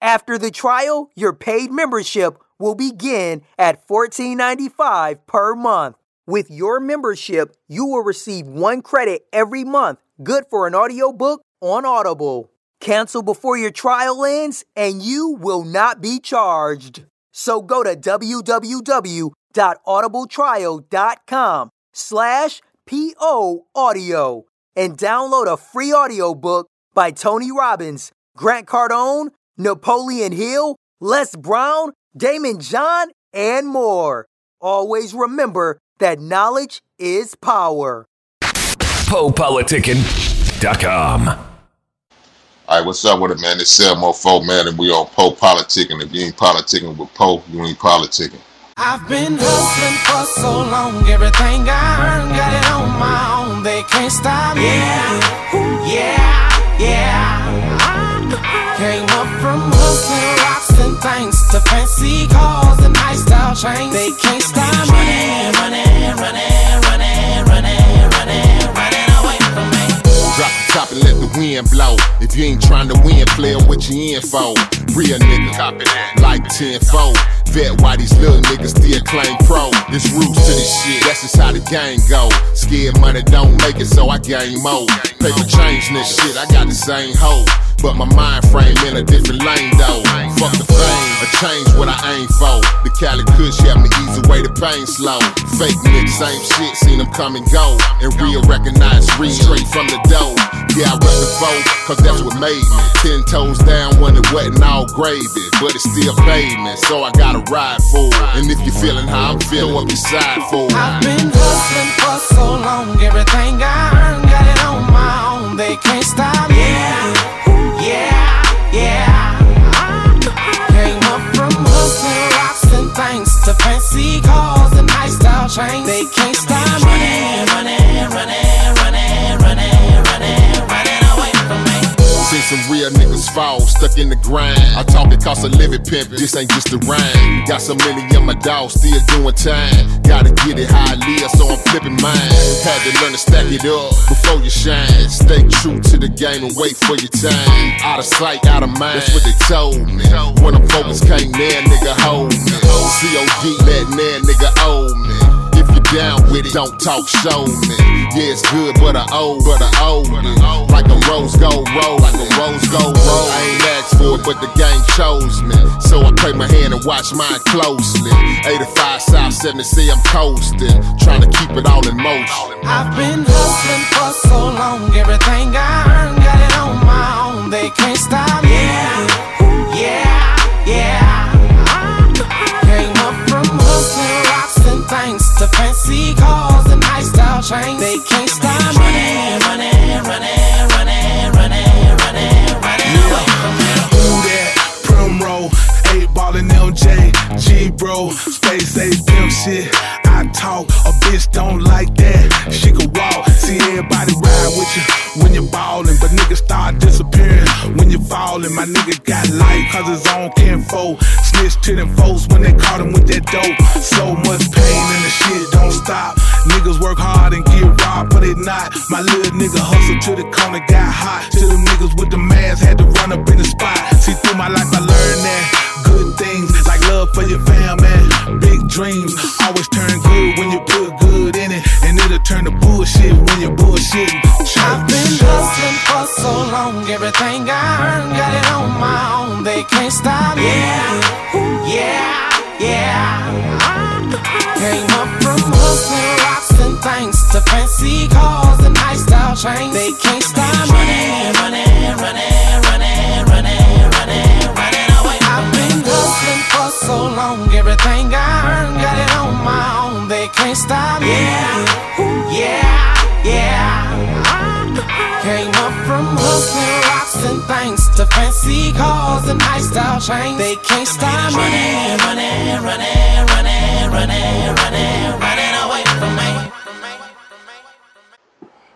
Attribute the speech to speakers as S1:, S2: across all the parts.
S1: After the trial, your paid membership will begin at $14.95 per month. With your membership, you will receive one credit every month, good for an audiobook on Audible. Cancel before your trial ends and you will not be charged. So go to www.audibletrial.com slash PO audio and download a free audiobook by Tony Robbins, Grant Cardone, Napoleon Hill, Les Brown, Daymond John, and more. Always remember that knowledge is power.
S2: PoePoliticking.com.
S3: All right, what's up with it, man? It's Sel Mofo, man, and we on Poe Politicking. If you ain't politicking with Poe, you ain't politicking.
S4: I've been hustling for so long, everything I earned, got it on my own. They can't stop me. Yeah, yeah, yeah. Came up from hustling rocks and things to fancy cars and nice style chains. They can't stop me. Running, running, running, running, running, running, running away from me.
S5: Drop the top and let the wind blow. If you ain't trying to win, player, what you in for? Real nigga. Like 10 4. Vet why these little niggas still claim pro. This roots to this shit, that's just how the game go. Scared money don't make it, so I gain more. Paper change this shit, I got the same hoe. But my mind frame in a different lane though. Fuck the fame, a change what I aim for. The Cali Kush help me ease away the pain slow. Fake niggas, same shit, seen them come and go. And real recognize real straight from the dough. Yeah, I rep the foe, cause that's what made me. Ten toes down when it wet and all gravy. But it's still pavement, so I gotta ride for it. And if you feeling how I'm feeling, up your side for it.
S4: I've been hustling for so long, everything I earned, got it on my own. They can't stop me. Yeah, yeah, yeah. Came up from hustling rocks and things to fancy cars and nice style chains. They can't stop me. Running, running,
S5: some real niggas fall, stuck in the grind. I talk it cost a living pimpin', this ain't just a rhyme. Got so many of my dogs still doing time. Gotta get it how I live, so I'm flipping mine. Had to learn to stack it up before you shine. Stay true to the game and wait for your time. Out of sight, out of mind, that's what they told me. When I'm focused, can't nigga hold me. COD, let near nigga owe me. If you down with it, don't talk, show me. Yeah, it's good, but I owe, but I owe it. Like a rose gold roll, like a rose gold roll. I ain't asked for it, but the game chose me. So I pay my hand and watch mine closely. 85 South 70, I'm coasting. Trying to keep it all in motion.
S4: I've been hustling for so long, everything I earned, got it on my own. They can't stop me. Yeah, fancy cars and nice style chains. They can't stop me. Running, running, running, running, running, running, running.
S6: Who that? Primrose, 8 ballin' MJ, G bro, space age pimp shit. I talk, a bitch don't like that. She see everybody ride with you when you're ballin', but niggas start disappearing when you're fallin'. My nigga got life, cause his own kinfolk. Snitch to them folks when they caught him with that dope. So much pain and the shit don't stop. Niggas work hard and get robbed, but they not. My little nigga hustle to the corner, got hot. To them niggas with the mask, had to run up in the spot. See, through my life, I learned that good things like love for your fam, man. Big dreams always turn good when you it, turn to bullshit when you're bullshitting.
S4: I've been hustling for so long, everything I earned, got it on my own. They can't stop me. Yeah, yeah, yeah. I Came up from hustling rocks and things to fancy cars and nice style chains. They can't stop me. Running, running, running, running, running, running, running away. I've been hustling for so long, everything I earned, got it own. They can't stop me. Yeah, yeah, yeah. Came up from hustling rocks and things to fancy cars and nice lifestyle change. They can't stop me. Running, running, running, running, running, running, running away from me.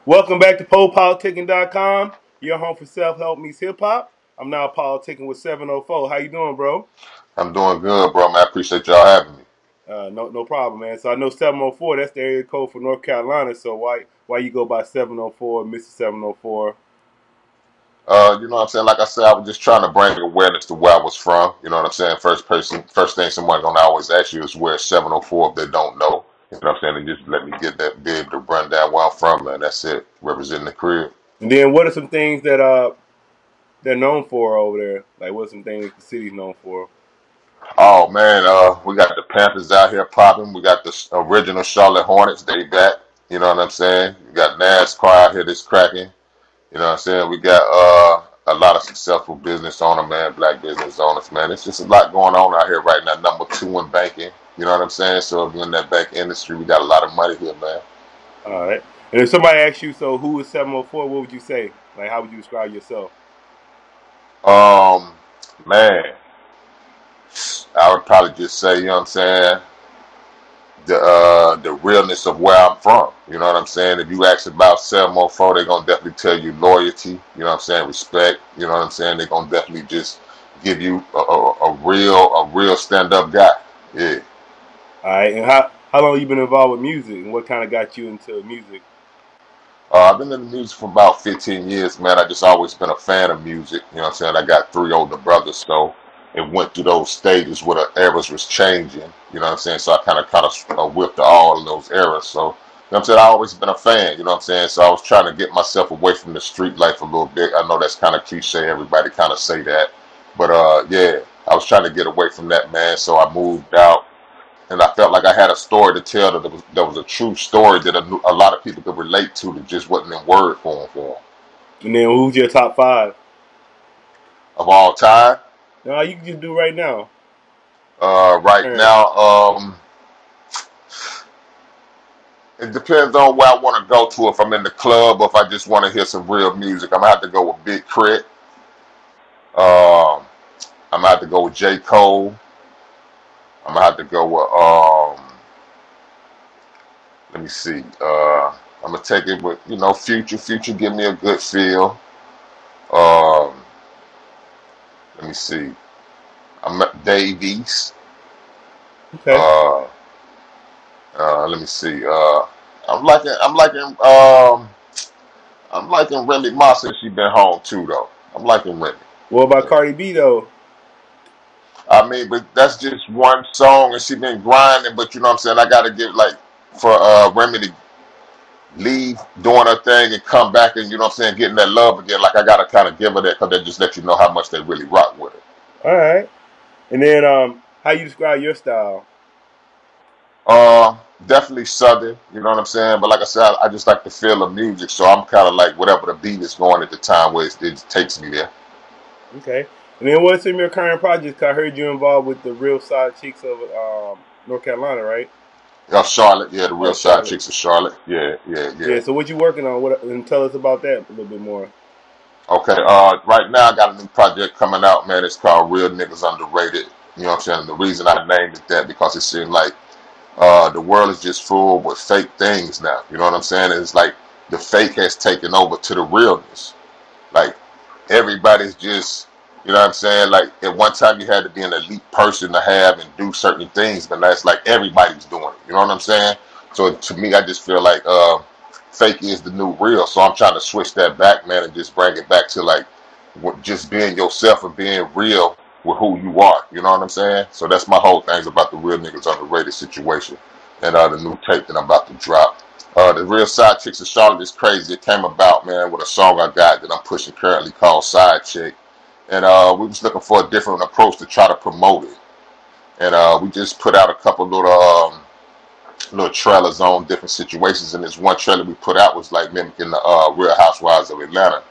S2: Welcome back to PoePoliticking.com, your home for self-help meets hip-hop. I'm now politicking with 704. How you doing, bro?
S3: I'm doing good, bro, man. I appreciate y'all having me.
S2: Uh, no, no problem, man. So I know 704. That's the area code for North Carolina. So why, why you go by 704, Mr. 704?
S3: Uh, you know what I'm saying? Like I said, I was just trying to bring awareness to where I was from. You know what I'm saying? First person, first thing someone's gonna always ask you is where 704 if they don't know. You know what I'm saying? And just let me get that, be able to run down where I'm from, man. That's it. Representing the crib.
S2: And then what are some things that uh they're known for over there? Like what are some things the city's known for?
S3: Oh man, uh, we got the Panthers out here popping. We got the original Charlotte Hornets. They back. You know what I'm saying? We got NASCAR out here that's cracking. You know what I'm saying? We got uh, a lot of successful business owners, man, black business owners, man. It's just a lot going on out here right now. Number two in banking. You know what I'm saying? So if you're in that bank industry, we got a lot of money here, man.
S2: All right. And if somebody asks you, so who is 704? What would you say? Like how would you describe yourself?
S3: Um, man, I would probably just say, you know what I'm saying? The uh, the realness of where I'm from. You know what I'm saying? If you ask about 704, they're gonna definitely tell you loyalty. You know what I'm saying? Respect. You know what I'm saying? They're gonna definitely just give you a, a, a real a real stand up guy. Yeah.
S2: All right. And how how long you been involved with music, and what kind of got you into music?
S3: Uh, I've been in the music for about 15 years, man. I just always been a fan of music. You know what I'm saying? I got three older brothers, so it went through those stages where the eras was changing. You know what I'm saying? So I kind of kind of uh, whipped all of those eras. So, you know what I'm saying? I always been a fan. You know what I'm saying? So I was trying to get myself away from the street life a little bit. I know that's kind of cliche. Everybody kind of say that, but uh, yeah, I was trying to get away from that, man. So I moved out and I felt like I had a story to tell that was, that was a true story that a, a lot of people could relate to that just wasn't in word form for 'em.
S2: And then who's your top five?
S3: of all time.
S2: No, you can just do right now.
S3: Uh, right now, um, it depends on where I want to go to. If I'm in the club or if I just want to hear some real music, I'm gonna have to go with Big Crit. Um, I'm gonna have to go with J Cole. I'm gonna have to go with um. Let me see. Uh, I'm gonna take it with you know Future. Future give me a good feel. Let me see. I'm Dave East.
S2: Okay.
S3: Uh, uh, let me see. Uh, I'm liking. I'm liking. Um, I'm liking Remy Ma since she been home too, though. I'm liking Remy.
S2: what about Cardi B though?
S3: I mean, but that's just one song, and she been grinding. But you know what I'm saying? I got to give like for uh Remy to leave doing her thing and come back, and you know what I'm saying, getting that love again. Like I got to kind of give her that because they just let you know how much they really rock with it.
S2: All right. And then um, how you describe your style?
S3: Uh, definitely southern. You know what I'm saying? But like I said, I, I just like the feel of music, so I'm kind of like whatever the beat is going at the time, where it, it takes me there.
S2: Okay. And then what's some of your current projects? I heard you involved with the Real Side Chicks of um, North Carolina, right?
S3: Uh, Charlotte, yeah, the real
S2: Oh,
S3: side chicks of Charlotte. Yeah, yeah,
S2: Yeah.
S3: yeah.
S2: So what you working on? What and tell us about that a little bit more.
S3: Okay, uh, right now I got a new project coming out, man. It's called Real Niggas Underrated. You know what I'm saying? The reason I named it that because it seemed like uh, the world is just full with fake things now. You know what I'm saying? It's like the fake has taken over to the realness. Like everybody's just, you know what I'm saying? Like at one time you had to be an elite person to have and do certain things, but now it's like everybody's doing it. You know what I'm saying? So to me, I just feel like uh, fake is the new real. So I'm trying to switch that back, man, and just bring it back to like just being yourself and being real with who you are. You know what I'm saying? So that's my whole thing about the real niggas underrated situation and uh, the new tape that I'm about to drop. Uh, the real side chicks of Charlotte is crazy. It came about, man, with a song I got that I'm pushing currently called Side Chick, and uh, we was looking for a different approach to try to promote it. And uh, we just put out a couple little um, little trailers on different situations. And this one trailer we put out was like mimicking the uh, Real Housewives of Atlanta.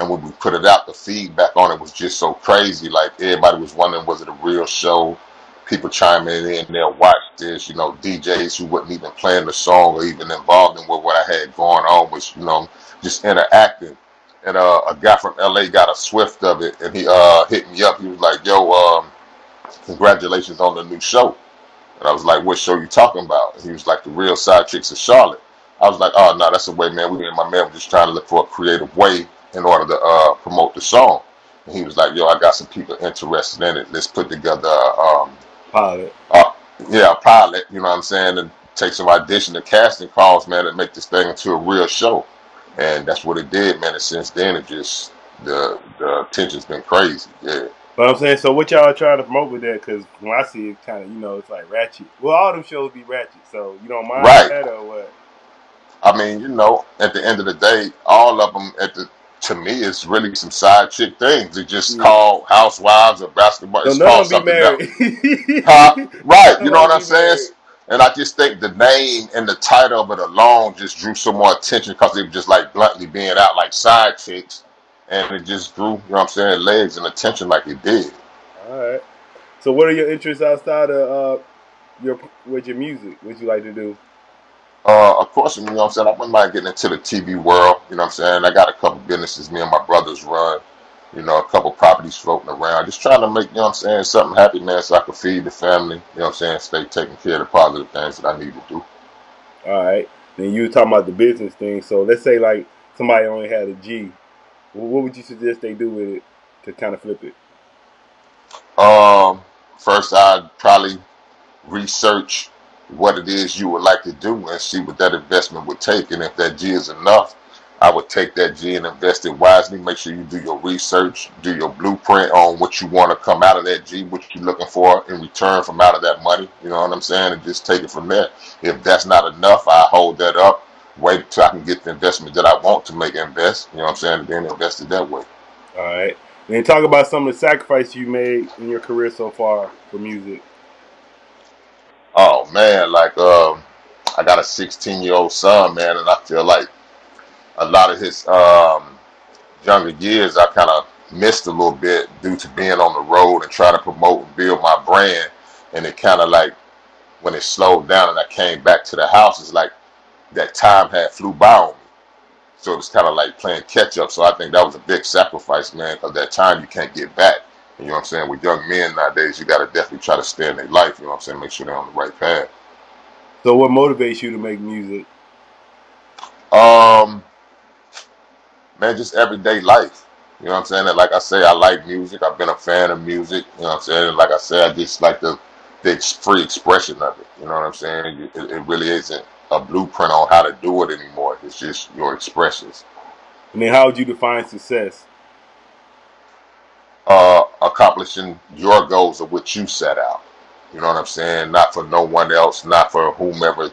S3: And when we put it out, the feedback on it was just so crazy. Like everybody was wondering, was it a real show? People chiming in, they'll watch this. You know, DJs who wasn't even playing the song or even involved in what, what I had going on was, you know, just interacting and uh, a guy from LA got a Swift of it, and he uh, hit me up. He was like, "Yo, um, congratulations on the new show." And I was like, "What show you talking about?" And he was like, "The Real Side Chicks of Charlotte." I was like, "Oh no, that's the way, man. We and my man were just trying to look for a creative way in order to uh, promote the song." And he was like, "Yo, I got some people interested in it. Let's put together, um,
S2: Pilot.
S3: uh, yeah, a pilot. You know what I'm saying, and take some audition and casting calls, man, and make this thing into a real show." And that's what it did, man. And since then, it just the the attention's been crazy. Yeah.
S2: But I'm saying, so what y'all trying to promote with that? Because when I see it, kind of, you know, it's like ratchet. Well, all them shows be ratchet, so you don't mind
S3: Right.
S2: that or what?
S3: I mean, you know, at the end of the day, all of them at the to me it's really some side chick things. It's just
S2: Yeah.
S3: called housewives or basketball.
S2: So
S3: It's called something
S2: be
S3: else. Huh? Right. You know what I'm saying?
S2: married.
S3: And I just think the name and the title of it alone just drew some more attention because it was just like bluntly being out like side chicks. And it just drew, you know what I'm saying, legs and attention like it did.
S2: All right. So, what are your interests outside of uh, your with your music? What you like to do?
S3: Uh, of course, you know what I'm saying? I wouldn't mind getting into the TV world. You know what I'm saying? I got a couple businesses me and my brothers run. You know, a couple properties floating around. Just trying to make, you know what I'm saying, something happy, man, so I can feed the family. You know what I'm saying? Stay taking care of the positive things that I need to do.
S2: All right. Then you were talking about the business thing. So, let's say like somebody only had a G. Wh- What would you suggest they do with it to kind of flip it?
S3: Um, first, I'd probably research what it is you would like to do and see what that investment would take. And if that G is enough, I would take that G and invest it wisely. Make sure you do your research, do your blueprint on what you want to come out of that G, what you're looking for in return from out of that money. You know what I'm saying? And just take it from there. If that's not enough, I hold that up, wait until I can get the investment that I want to make invest. You know what I'm saying? And then invest it that way.
S2: All right. Then talk about some of the sacrifices you made in your career so far for music.
S3: Oh man, like um, I got a 16 year old son, man, and I feel like a lot of his um younger years I kind of missed a little bit due to being on the road and trying to promote and build my brand, and it kind of like when it slowed down and I came back to the house, it's like that time had flew by on me. So it was kind of like playing catch up. So I think that was a big sacrifice, man, because that time you can't get back. You know what I'm saying? With young men nowadays, you got to definitely try to stay in their life. You know what I'm saying? Make sure they're on the right path.
S2: So, what motivates you to make music?
S3: Um, man, just everyday life. You know what I'm saying? And like I say, I like music. I've been a fan of music. You know what I'm saying? And like I say, I just like the the free expression of it. You know what I'm saying? It, it really isn't a blueprint on how to do it anymore. It's just your expressions.
S2: And then, how would you define success?
S3: Uh, accomplishing your goals of what you set out. You know what I'm saying? Not for no one else, not for whomever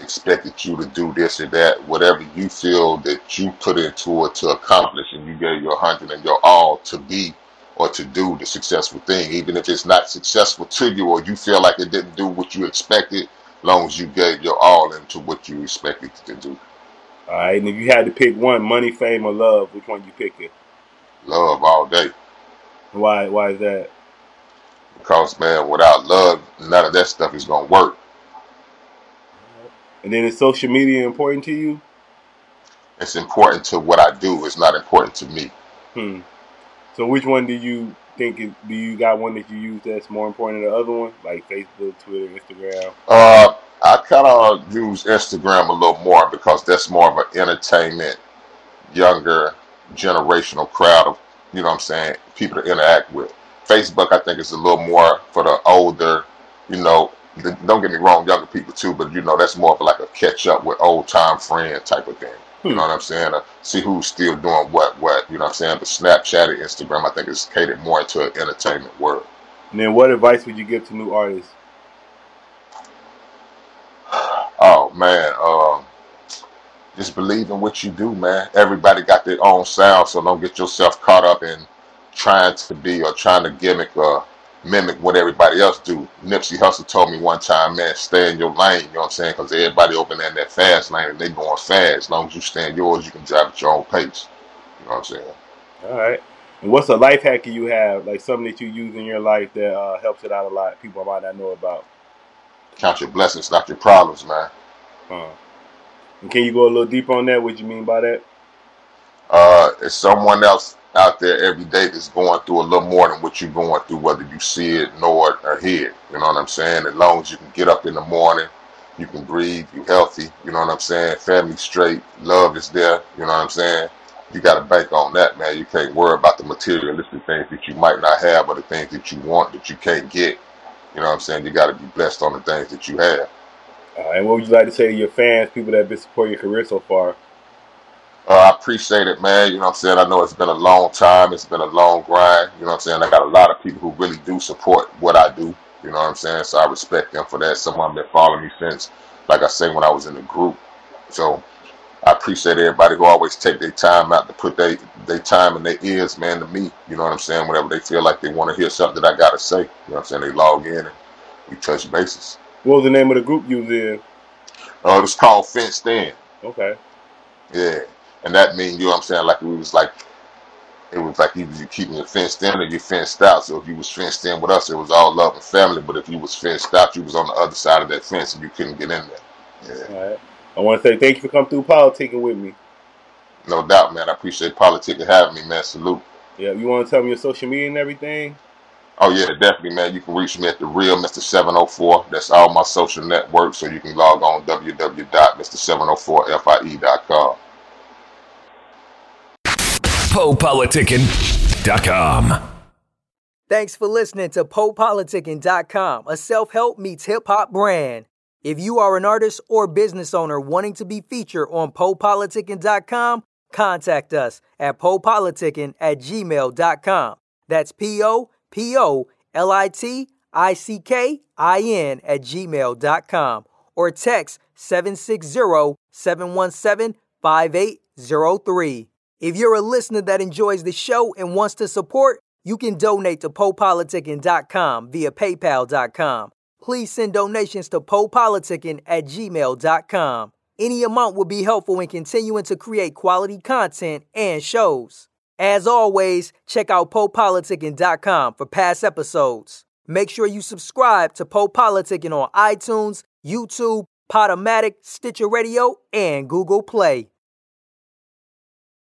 S3: expected you to do this or that. Whatever you feel that you put into it to accomplish and you gave your hundred and your all to be or to do the successful thing, even if it's not successful to you or you feel like it didn't do what you expected, long as you gave your all into what you expected to do.
S2: All right. And if you had to pick one, money, fame, or love, which one you picking?
S3: Love all day.
S2: Why? Why is that?
S3: Because man, without love, none of that stuff is gonna work.
S2: And then, is social media important to you?
S3: It's important to what I do. It's not important to me.
S2: Hmm. So, which one do you think? Is, do you got one that you use that's more important than the other one, like Facebook, Twitter, Instagram?
S3: Uh, I kind of use Instagram a little more because that's more of an entertainment, younger generational crowd of, you know what I'm saying, people to interact with. Facebook, I think, is a little more for the older, you know, don't get me wrong, younger people too, but you know, that's more of like a catch up with old time friend type of thing. You know what I'm saying? Uh, see who's still doing what, what, you know what I'm saying? But Snapchat and Instagram, I think, is catered more into an entertainment world.
S2: And then, what advice would you give to new artists?
S3: Oh man, um, just believe in what you do, man. Everybody got their own sound, so don't get yourself caught up in trying to be or trying to gimmick or mimic what everybody else do. Nipsey Hussle told me one time, man, stay in your lane. You know what I'm saying? Because everybody over there in that fast lane and they going fast. As long as you stay in yours, you can drive at your own pace. You know what I'm saying?
S2: All right. And what's a life hack you have, like something that you use in your life that uh, helps it out a lot? People might not know about.
S3: Count your blessings, not your problems, man.
S2: Uh, and can you go a little deeper on that? What you mean by that?
S3: Uh, it's someone else out there every day that's going through a little more than what you're going through, whether you see it, know it, or hear it. You know what I'm saying? As long as you can get up in the morning, you can breathe, you're healthy, you know what I'm saying? Family straight, love is there, you know what I'm saying? You got to bank on that, man. You can't worry about the materialistic things that you might not have or the things that you want that you can't get. You know what I'm saying? You got to be blessed on the things that you have.
S2: Uh, and what would you like to say to your fans, people that have been supporting your career so far?
S3: Uh, I appreciate it, man. You know what I'm saying? I know it's been a long time. It's been a long grind. You know what I'm saying? I got a lot of people who really do support what I do. You know what I'm saying? So I respect them for that. Some of them been following me since, like I say, when I was in the group. So I appreciate everybody who always take their time out to put their their time in their ears, man, to me. You know what I'm saying? Whenever they feel like they want to hear something that I gotta say. You know what I'm saying? They log in and we touch bases.
S2: What was the name of the group you was in?
S3: Uh, it was called Fenced In.
S2: Okay.
S3: Yeah. And that means, you know what I'm saying, like we was like it was like either you keeping it fenced in or you fenced out. So if you was fenced in with us, it was all love and family. But if you was fenced out, you was on the other side of that fence and you couldn't get in there. Yeah.
S2: Right. I want to say thank you for coming through politicking with me.
S3: No doubt, man. I appreciate politics having me, man. Salute.
S2: Yeah, you want to tell me your social media and everything?
S3: Oh yeah, definitely, man. You can reach me at the real Mr. 704. That's all my social networks, so you can log on www.mr704fie.com.
S7: PoePoliticking.com.
S1: Thanks for listening to PoePoliticking.com, a self help meets hip hop brand. If you are an artist or business owner wanting to be featured on PoePoliticking.com, contact us at PoePoliticking at gmail.com. That's P O P O L I T I C K I N at gmail.com or text 760 717 5803. If you're a listener that enjoys the show and wants to support, you can donate to PoePoliticking.com via PayPal.com. Please send donations to PoePoliticking at gmail.com. Any amount will be helpful in continuing to create quality content and shows. As always, check out PoePoliticking.com for past episodes. Make sure you subscribe to Poe Politicking on iTunes, YouTube, Podomatic, Stitcher Radio, and Google Play.